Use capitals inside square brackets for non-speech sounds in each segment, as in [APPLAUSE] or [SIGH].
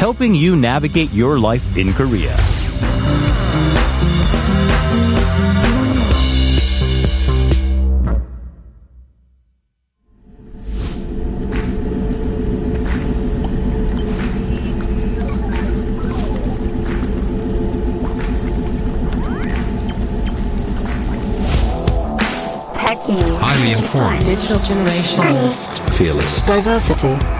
helping you navigate your life in Korea. Techie. Highly informed. Digital generation. Fearless. Diversity.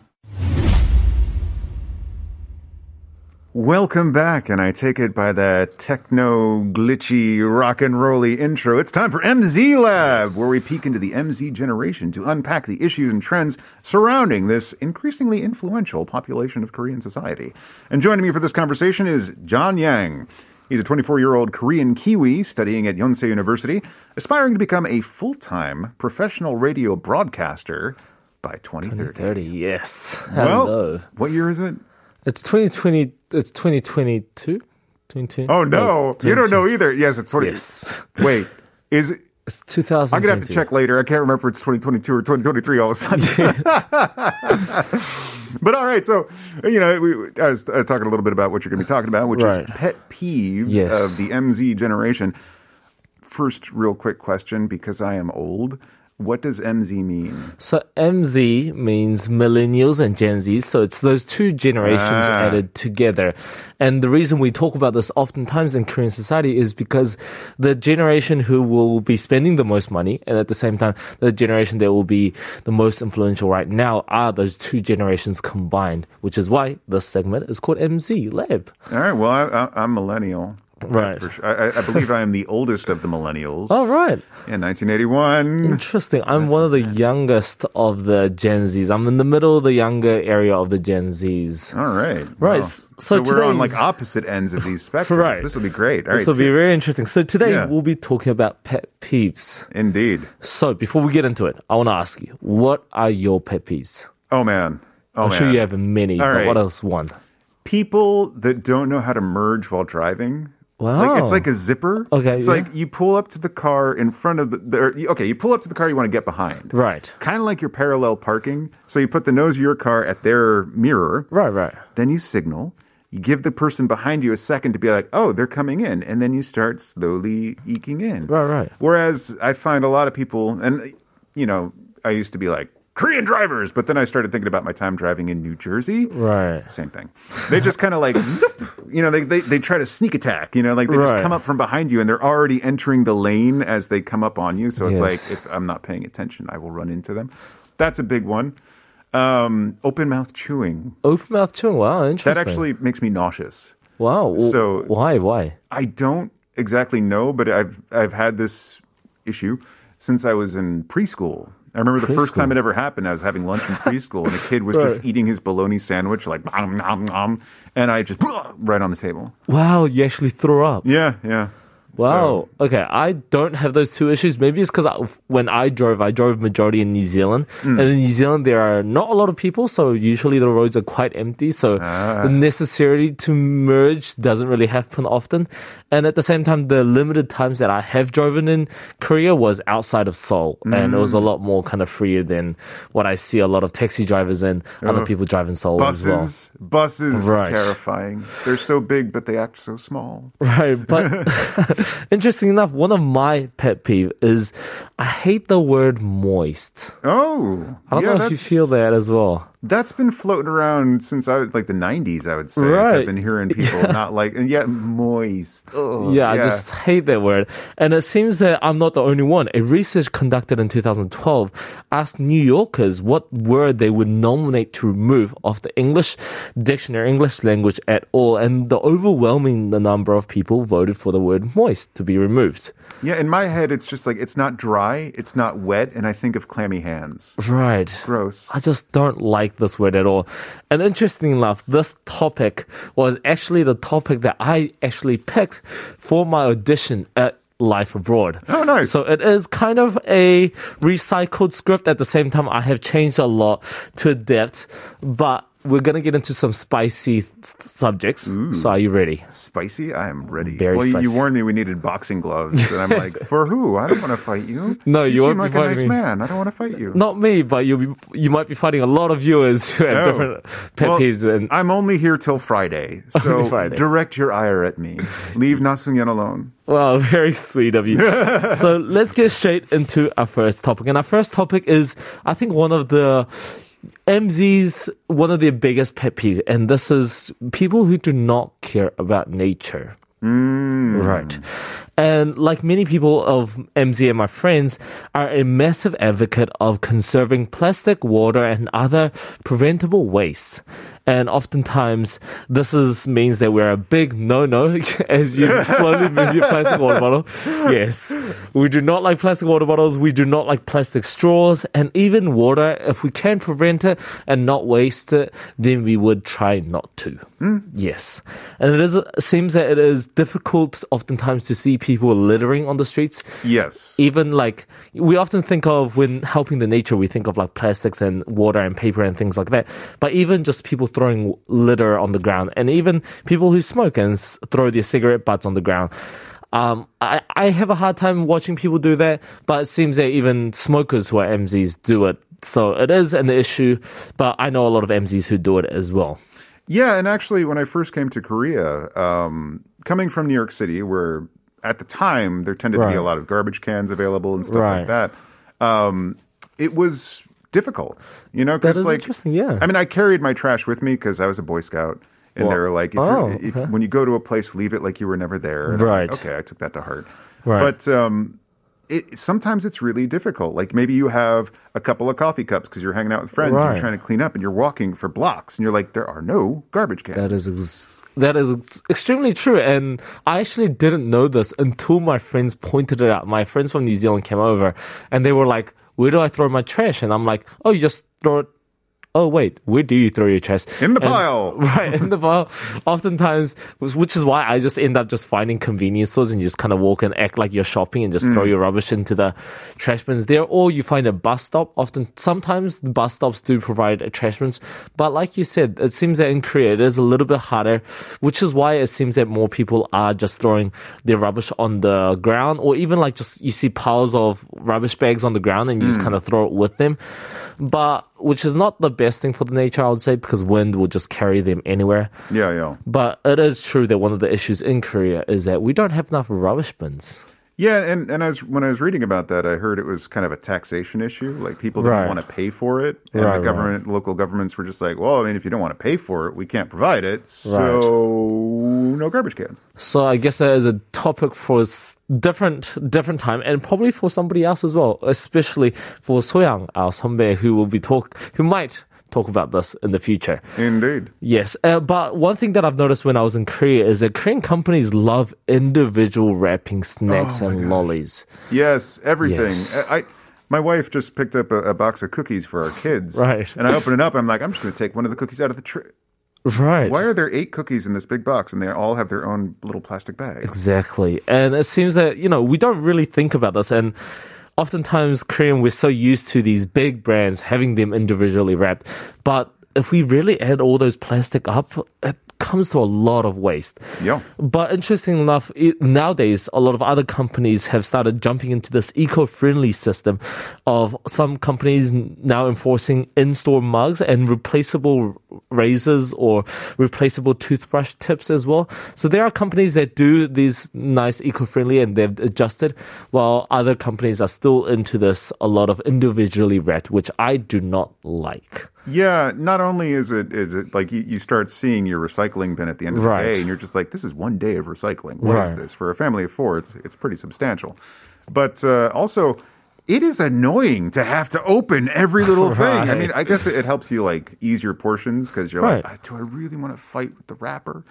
Welcome back, and I take it by that techno, glitchy, rock and rolly intro. It's time for MZ Lab, where we peek into the MZ generation to unpack the issues and trends surrounding this increasingly influential population of Korean society. And joining me for this conversation is John Yang. He's a 24 year old Korean Kiwi studying at Yonsei University, aspiring to become a full time professional radio broadcaster by 2030. 30, yes. Well, Hello. what year is it? It's 2020, it's 2022? 2020? Oh no, you don't know either. Yes, it's 20. Yes. [LAUGHS] Wait, is it? [LAUGHS] It's 2000. I'm gonna have to check later. I can't remember if it's 2022 or 2023 all of a sudden. [LAUGHS] but all right, so you know, we, I, was, I was talking a little bit about what you're going to be talking about, which Right. is pet peeves Yes. of the MZ generation. First, real quick question because I am old. What does MZ mean? So MZ means millennials and Gen Z. So it's those two generations Ah. added together. And the reason we talk about this oftentimes in Korean society is because the generation who will be spending the most money and at the same time, the generation that will be the most influential right now are those two generations combined, which is why this segment is called MZ Lab. All right, well, I, I, I'm millennial. Right. Sure. I, I- believe I am the oldest of the millennials. All right. In 1981. Interesting. I'm one of the youngest of the Gen Zs. I'm in the middle of the younger area of the Gen Zs. All right. Right, Wow. So, so we're on like opposite ends of these [LAUGHS] spectrums. Right. This will be great. All This right. will be very interesting. So today Yeah. we'll be talking about pet peeves. Indeed. So before we get into it, I want to ask you, what are your pet peeves? Oh man. Oh I'm man. sure you have many, All but right. what else one? People that don't know how to merge while driving. Wow. Like it's like a zipper. Okay, It's yeah. like you pull up to the car in front of the. the okay, you pull up to the car you want to get behind. Right. Kind of like your parallel parking. So you put the nose of your car at their mirror. Right, right. Then you signal. You give the person behind you a second to be like, oh, they're coming in. And then you start slowly eking in. Right, right. Whereas I find a lot of people, and, you know, I used to be like, Korean drivers. But then I started thinking about my time driving in New Jersey. Right. Same thing. They just kind of like, [LAUGHS] zoop, you know, they, they, they try to sneak attack, you know, like they just come up from behind you and they're already entering the lane as they come up on you. So it's Yes. like, if I'm not paying attention, I will run into them. That's a big one. Um, open mouth chewing. Open mouth chewing. Wow, interesting. That actually makes me nauseous. wow. so- why, why? I don't exactly know, but I've I've had this issue since I was in preschool. I remember the first time it ever happened. I was having lunch in [LAUGHS] preschool, and a kid was just eating his bologna sandwich, like nom, nom, nom, and I just [SNIFFS] right on the table. Wow, you actually threw up. Yeah, yeah. Wow. Okay, I don't have those two issues. Maybe it's because when I drove, I drove majority in New Zealand, Hmm. and in New Zealand there are not a lot of people, so usually the roads are quite empty. So Ah. the necessity to merge doesn't really happen often. And at the same time, the limited times that I have driven in Korea was outside of Seoul, and it was a Hmm. lot more kind of freer than what I see a lot of taxi drivers and other people drive in Seoul as well. Buses, buses, Right. terrifying. They're so big, but they act so small. Right, but [LAUGHS] [LAUGHS] [LAUGHS] interesting enough, one of my pet peeve is I hate the word moist. Oh, I don't yeah, know if you feel that as well. That's been floating around since I was like the 90s, I would say. Right. I've been hearing [LAUGHS] people not like, and yet moist. Ugh, Yeah, I just hate that word. And it seems that I'm not the only one. A research conducted in 2012 asked New Yorkers what word they would nominate to remove off the English dictionary, English language at all. And the overwhelming number of people voted for the word moist to be removed. Yeah, in my head, it's just like, it's not dry, it's not wet, and I think of clammy hands. Right. Gross. I just don't like this word at all. And interesting enough, this topic was actually the topic that I actually picked for my audition at Life Abroad. Oh, nice. So it is kind of a recycled script. At the same time, I have changed a lot to adapt, but we're going to get into some spicy s- subjects. So are you ready? Spicy? I am ready. Very well, you- you warned me we needed boxing gloves, and I'm [LAUGHS] like, for who? I don't want to fight you. [LAUGHS] No, you seem won't be like a nice me. man. I don't want to fight you. Not me, but you'll be, you might be fighting a lot of viewers who have No. different pet Well, peeves. And I'm only here till Friday, [LAUGHS] so Friday. direct your ire at me. Leave Na Sung-yeon alone. Well, very sweet of you. so let's get straight into our first topic. And our first topic is, I think, one of the MZ's, one of their biggest pet peeve. And this is people who do not care about nature. Mm. Right. And like many people of MZ and my friends are a massive advocate of conserving plastic, water, and other preventable waste. And oftentimes this is means that we're a big no-no [LAUGHS] as you [LAUGHS] slowly move your plastic water bottle. Yes. We do not like plastic water bottles. We do not like plastic straws and even water. If we can prevent it and not waste it, then we would try not to. Hmm. Yes. And it is, it seems that it is difficult oftentimes to see people littering on the streets. Yes. Even like, we often think of when helping the nature, we think of like plastics and water and paper and things like that. But even just people throwing litter on the ground and even people who smoke and s- throw their cigarette butts on the ground. Um, I, I have a hard time watching people do that, but it seems that even smokers who are MZs do it. So it is an issue, but I know a lot of MZs who do it as well. Yeah, and actually, when I first came to Korea, um, coming from New York City, where at the time there tended to be a lot of garbage cans available and stuff Right. like that, um, it was difficult. You know, because like, interesting, yeah. I mean, I carried my trash with me because I was a Boy Scout. And Well, they were like, if oh, you're, if, okay. when you go to a place, leave it like you were never there. And I'm like, Right. okay, I took that to heart. Right. But um, it, sometimes it's really difficult. Like maybe you have a couple of coffee cups because you're hanging out with friends and you're trying to clean up and you're walking for blocks and you're like, there are no garbage cans. That is ex- that is extremely true, and I actually didn't know this until my friends pointed it out. My friends from New Zealand came over, and they were like, "Where do I throw my trash?" And I'm like, "Oh, you just throw it." Oh wait, where do you throw your trash? In the And- pile. [LAUGHS] right in the pile. Oftentimes, which is why I just end up just finding convenience stores and you just kind of walk and act like you're shopping and just Mm. throw your rubbish into the trash bins there. Or you find a bus stop. Often, sometimes the bus stops do provide a trash bins, but like you said, it seems that in Korea it is a little bit harder, which is why it seems that more people are just throwing their rubbish on the ground, or even like just you see piles of rubbish bags on the ground and you just kind of throw it with them but which is not the best thing for the nature, I would say, because wind will just carry them anywhere. Yeah, yeah. But it is true that one of the issues in Korea is that we don't have enough rubbish bins. Yeah, and, and as when I was reading about that, I heard it was kind of a taxation issue. Like people didn't Right. want to pay for it, and Right, the right. government, local governments were just like, "Well, I mean, if you don't want to pay for it, we can't provide it, so Right. No garbage cans." So I guess that is a topic for a different different time, and probably for somebody else as well, especially for Soyoung, our 선배, who will be talk, who might talk about this in the future. Indeed. Yes, uh, but one thing that I've noticed when I was in Korea is that Korean companies love individual wrapping snacks and lollies. Yes, everything. Yes. I, I my wife just picked up a, a box of cookies for our kids, Right. And I open it up, and I'm like, I'm just going to take one of the cookies out of the tray. Right. Why are there eight cookies in this big box, and they all have their own little plastic bag? Exactly. And it seems that, you know, we don't really think about this. And oftentimes, Korean, we're so used to these big brands having them individually wrapped. But if we really add all those plastic up, it comes to a lot of waste. Yeah. But interesting enough, it, nowadays a lot of other companies have started jumping into this eco-friendly system of some companies now enforcing in-store mugs and replaceable razors or replaceable toothbrush tips as well. So there are companies that do these nice eco-friendly and they've adjusted, while other companies are still into this a lot of individually wrapped, which I do not like. Yeah, not only is it is it like you, you start seeing your recycling bin at the end of Right. the day, and you're just like, this is one day of recycling. What is Right. this for a family of four? It's it's pretty substantial, but uh, also. It is annoying to have to open every little [LAUGHS] thing. I mean, I guess it, it helps you like ease your portions because you're Right. like, do I really want to fight with the wrapper?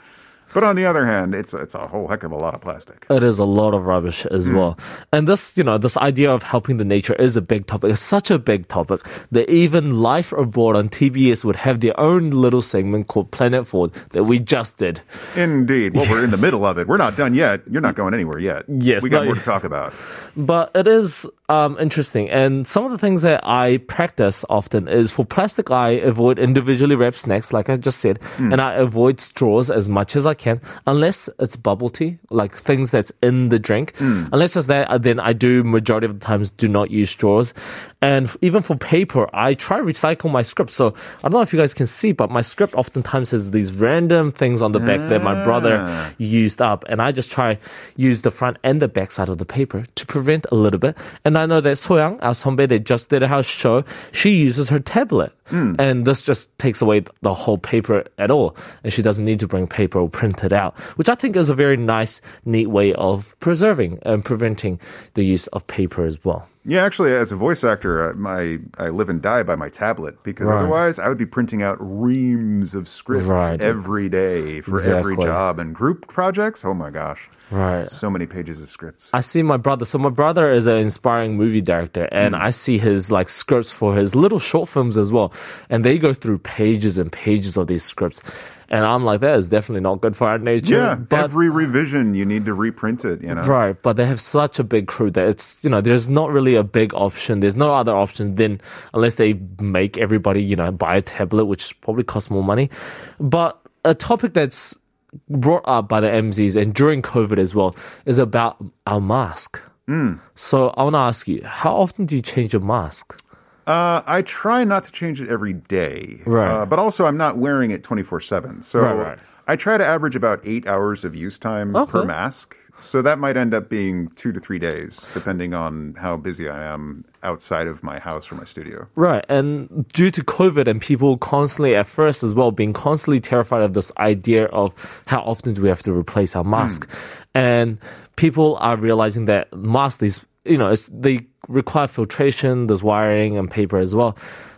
But on the other hand, it's it's a whole heck of a lot of plastic. It is a lot of rubbish as Hmm. well. And this, you know, this idea of helping the nature is a big topic. It's such a big topic that even Life Abroad on TBS would have their own little segment called Planet Forward that we just did. Indeed. Well, we're in the [LAUGHS] middle of it. We're not done yet. You're not going anywhere yet. Yes, we got more to talk about. But it is um, interesting. And some of the things that I practice often is for plastic, I avoid individually wrapped snacks, like I just said, Hmm. and I avoid straws as much as I can, unless it's bubble tea, like things that's in the drink. Hmm. Unless it's that, then I do majority of the times do not use straws. And even for paper, I try to recycle my script. So I don't know if you guys can see, but my script oftentimes has these random things on the back that my brother Ah. used up and I just try use the front and the back side of the paper to prevent a little bit. And I know that Soyoung, our 선배 that just did a house show, she uses her tablet. And this just takes away the whole paper at all. And she doesn't need to bring paper or print it out, which I think is a very nice, neat way of preserving and preventing the use of paper as well. Yeah, actually, as a voice actor, uh, my I live and die by my tablet because Right. otherwise I would be printing out reams of scripts Right. every day for every job and group projects. Oh my gosh, Right. so many pages of scripts. I see my brother. So my brother is an inspiring movie director, and I see his like scripts for his little short films as well, and they go through pages and pages of these scripts, and I'm like, that is definitely not good for our nature. yeah, but every revision you need to reprint it. You know, right, but they have such a big crew that it's you know there's not really a big option. There's no other option then unless they make everybody you know buy a tablet, which probably costs more money. But a topic that's brought up by the MZs and during COVID as well is about our mask. Hmm. So I want to ask you, how often do you change your mask? Uh, I try not to change it every day, Right. Uh, but also I'm not wearing it 24 seven. So Right, right. I try to average about eight hours of use time per mask. So that might end up being two to three days, depending on how busy I am outside of my house or my studio. Right. And due to COVID and people constantly at first as well being constantly terrified of this idea of how often do we have to replace our mask. And people are realizing that masks, these, you know, it's, they require filtration, there's wiring and paper as well.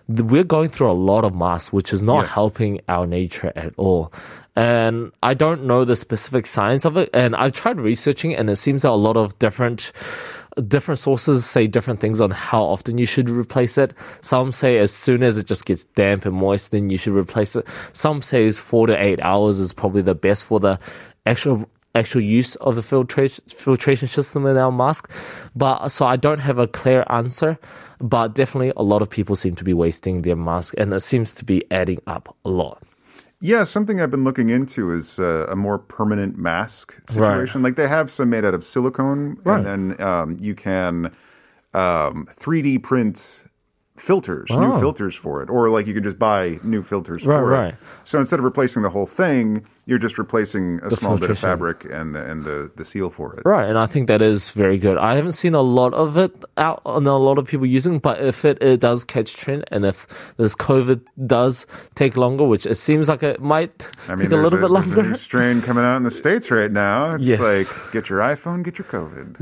We're going through a lot of masks, which is not Yes. helping our nature at all. And I don't know the specific science of it. And I've tried researching and it seems that a lot of different different sources say different things on how often you should replace it. Some say as soon as it just gets damp and moist, then you should replace it. Some say four to eight hours is probably the best for the actual actual use of the filtration filtration system in our mask. But so I don't have a clear answer. But definitely a lot of people seem to be wasting their mask and it seems to be adding up a lot. Yeah, something I've been looking into is uh, a more permanent mask situation. Like they have some made out of silicone, Right. and then um, you can um, 3D print filters, new Oh. filters for it, or like you can just buy new filters Right, for right. it. So instead of replacing the whole thing, you're just replacing a The small bit of fabric and the, and the the seal for it. Right, and I think that is very good. I haven't seen a lot of it out and a lot of people using, but if it, it does catch trend and if this COVID does take longer, which it seems like it might I mean, take a little bit there's a longer. new strain coming out in the states right now. It's Yes. like get your iPhone, get your COVID.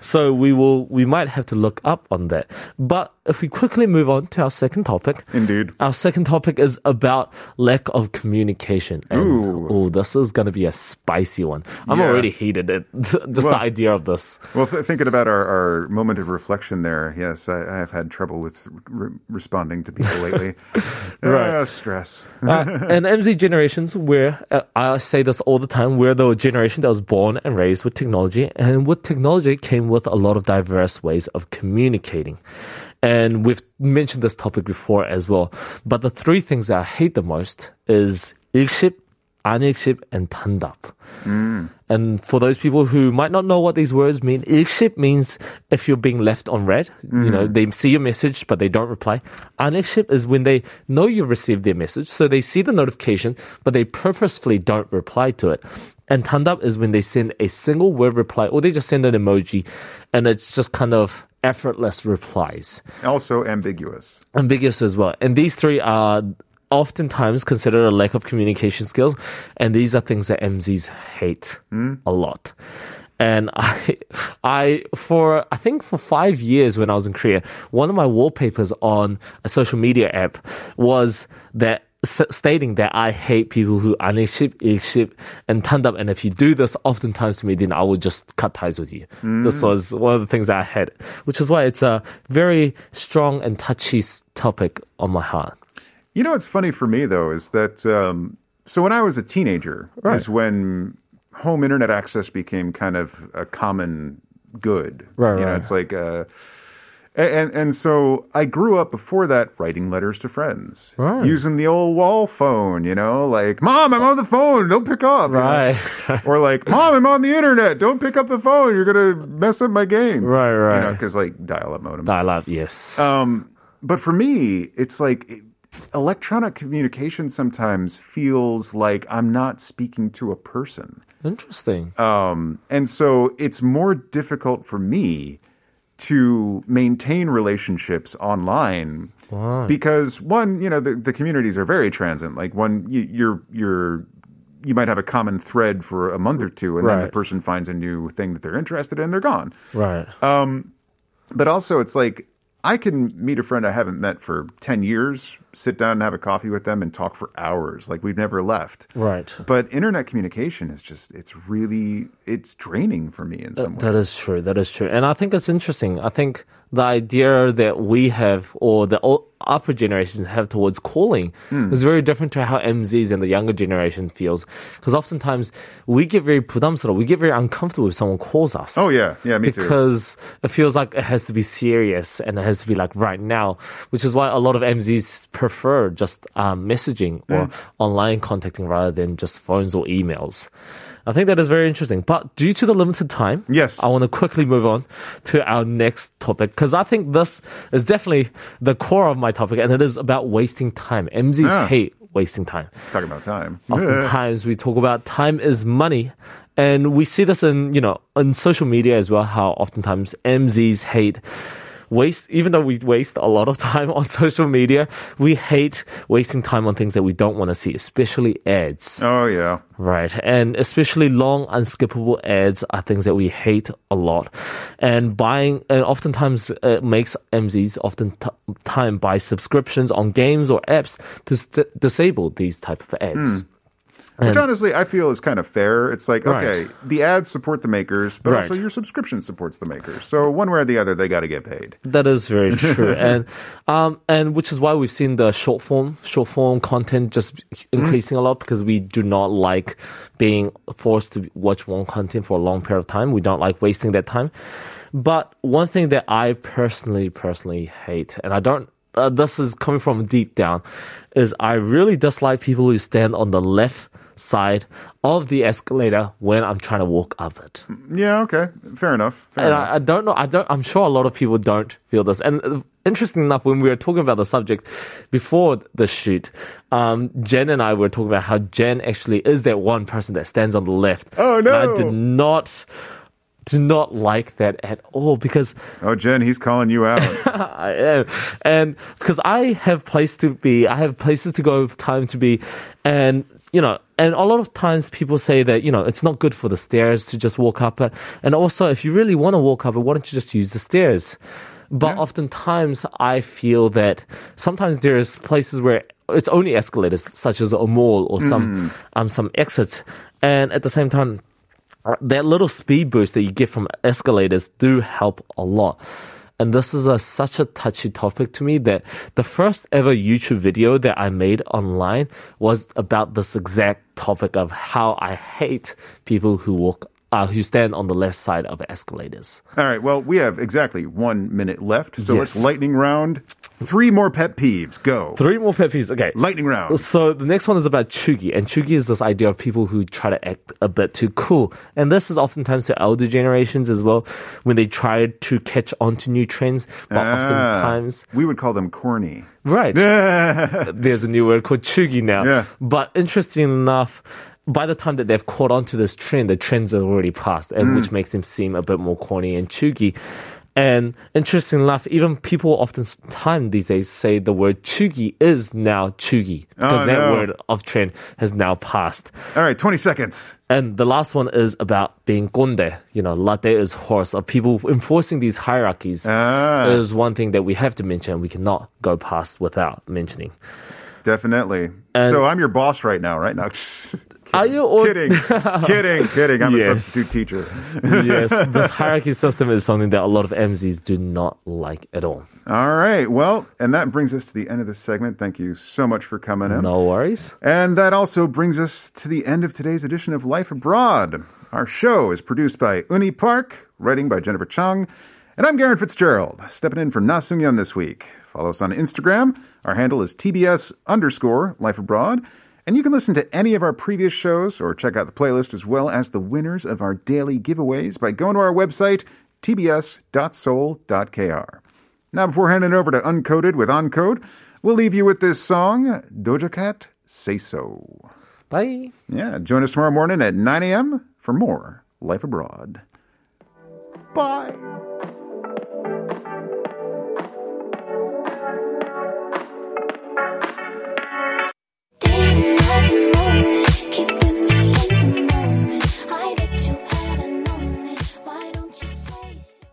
[LAUGHS] So we will, we might have to look up on that. But if we quickly move on to our second topic, Indeed. Our second topic is about lack of communication. And, Ooh. oh, this is going to be a spicy one. I'm Yeah. already heated It, [LAUGHS] just Well- the idea of this. Well, th- thinking about our, our moment of reflection there, yes, I, I have had trouble with re- responding to people lately. [LAUGHS] Right. Ah, stress. uh, and [LAUGHS] MZ generations, where uh, I say this all the time, we're the generation that was born and raised with technology, and with technology came with a lot of diverse ways of communicating. And we've mentioned this topic before as well. But the three things that I hate the most is 읽씹, 안일십 and 탄답. And for those people who might not know what these words mean, 일십 means if you're being left on red. You know, they see your message, but they don't reply. 안일십 is when they know you've received their message, so they see the notification, but they purposefully don't reply to it. And 탄답 is when they send a single word reply, or they just send an emoji, and it's just kind of effortless replies Also ambiguous. ambiguous as well. And these three are oftentimes considered a lack of communication skills, and these are things that MZs hate hmm? a lot. And [LAUGHS] I, I, for, I think for five years when I was in Korea, one of my wallpapers on a social media app was that s- stating that I hate people who aniship, ilship, and tandap. And if you do this oftentimes to me, then I will just cut ties with you. Hmm. This was one of the things that I had, which is why it's a very strong and touchy topic on my heart. You know what's funny for me though is that um, so when I was a teenager is when home internet access became kind of a common good. Right, You know, right. it's like uh, and and so I grew up before that writing letters to friends, Right. using the old wall phone. You know, like Mom, I'm on the phone. Don't pick up. you know? Right. [LAUGHS] Or like, Mom, I'm on the internet. Don't pick up the phone. You're gonna mess up my game. Right, right. You know, because like dial-up modem. Love, yes. Um, but for me, it's like electronic communication sometimes feels like I'm not speaking to a person. Interesting. Um, and so it's more difficult for me to maintain relationships online because one, you know, the, the communities are very transient. Like one, you, you're, you're, you might have a common thread for a month or two and then the person finds a new thing that they're interested in, they're gone. right. But also, it's like I can meet a friend I haven't met for 10 years, sit down and have a coffee with them and talk for hours. Like we've never left. right. But internet communication is just, it's really, it's draining for me in some way. That is true. That is true. And I think it's interesting. I think the idea that we have or the old, upper generations have towards calling mm. is very different to how MZs and the younger generation feels. Because oftentimes we get very pudamsara, we get very uncomfortable if someone calls us. Oh yeah, yeah, me because too. Because it feels like it has to be serious and it has to be like right now, which is why a lot of MZs prefer just um, messaging or mm. online contacting rather than just phones or emails. I think that is very interesting. But due to the limited time, Yes. I want to quickly move on to our next topic because I think this is definitely the core of my topic, and it is about wasting time. MZs Ah. hate wasting time. Talk about time. Oftentimes we talk about time is money. And we see this in, you know, on social media as well, how oftentimes MZs hate waste, even though we waste a lot of [LAUGHS] time on social media, we hate wasting time on things that we don't want to see, especially ads. Oh, yeah. Right. And especially long, unskippable ads are things that we hate a lot. And buying, and oftentimes it makes MZs often t- time buy subscriptions on games or apps to st- disable these type of ads. Which And- honestly, I feel is kind of fair. It's like, Right. okay, the ads support the makers, but Right. also your subscription supports the makers. So one way or the other, they got to get paid. That is very [LAUGHS] true, and um, and which is why we've seen the short form, short form content just increasing a lot because we do not like being forced to watch one content for a long period of time. We don't like wasting that time. But one thing that I personally, personally hate, and I don't. Uh, this is coming from deep down, is I really dislike people who stand on the left side of the escalator when I'm trying to walk up it. Yeah, okay. Fair enough. Fair And enough. I, I don't know. I don't. I'm sure a lot of people don't feel this. And uh, interesting enough, when we were talking about the subject before the shoot, um, Jen and I were talking about how Jen actually is that one person that stands on the left. Oh, no! And I did not, do not like that at all because oh, Jen, he's calling you out. [LAUGHS] I am. And because I have place to be, I have places to go, time to be, and you know, and a lot of times people say that you know it's not good for the stairs to just walk up and also if you really want to walk up why don't you just use the stairs? But oftentimes I feel that sometimes there is places where it's only escalators, such as a mall or some um some exits, and at the same time that little speed boost that you get from escalators do help a lot. And this is a, such a touchy topic to me that the first ever YouTube video that I made online was about this exact topic of how I hate people who walk uh, who stand on the left side of escalators. All right. Well, we have exactly one minute left, so Yes. let's lightning round. Three more pet peeves. Go. Three more pet peeves. Okay. Lightning round. So the next one is about chugi, and chugi is this idea of people who try to act a bit too cool, and this is oftentimes to elder generations as well when they try to catch on to new trends, but Ah, oftentimes we would call them corny. Right. [LAUGHS] There's a new word called chugi now. Yeah. But interesting enough, by the time that they've caught on to this trend, the trends are already passed, and Mm. which makes them seem a bit more corny and chugi. And interesting enough, even people oftentimes these days say the word chugi is now chugi because Oh, that no. word of trend has now passed. All right, 20 seconds. And the last one is about being konde. You know, latte is horse. Of people enforcing these hierarchies Ah. is one thing that we have to mention. We cannot go past without mentioning. Definitely. And- so I'm your boss right now, right now. [LAUGHS] Are you or- kidding? kidding, kidding. I'm a substitute teacher. yes, [LAUGHS] this hierarchy system is something that a lot of MZs do not like at all. All right. Well, and that brings us to the end of this segment. Thank you so much for coming in. No worries. And that also brings us to the end of today's edition of Life Abroad. Our show is produced by Uni Park, writing by Jennifer Chung, and I'm Garen Fitzgerald, stepping in for Na Sung-yeon this week. Follow us on Instagram. Our handle is TBS underscore Life Abroad. And you can listen to any of our previous shows or check out the playlist as well as the winners of our daily giveaways by going to our website, tbs.seoul.kr. Now, before handing over to Uncoded with Uncode, we'll leave you with this song, Doja Cat, Say So. Bye. Yeah, join us tomorrow morning at 9 a.m. for more Life Abroad. Bye.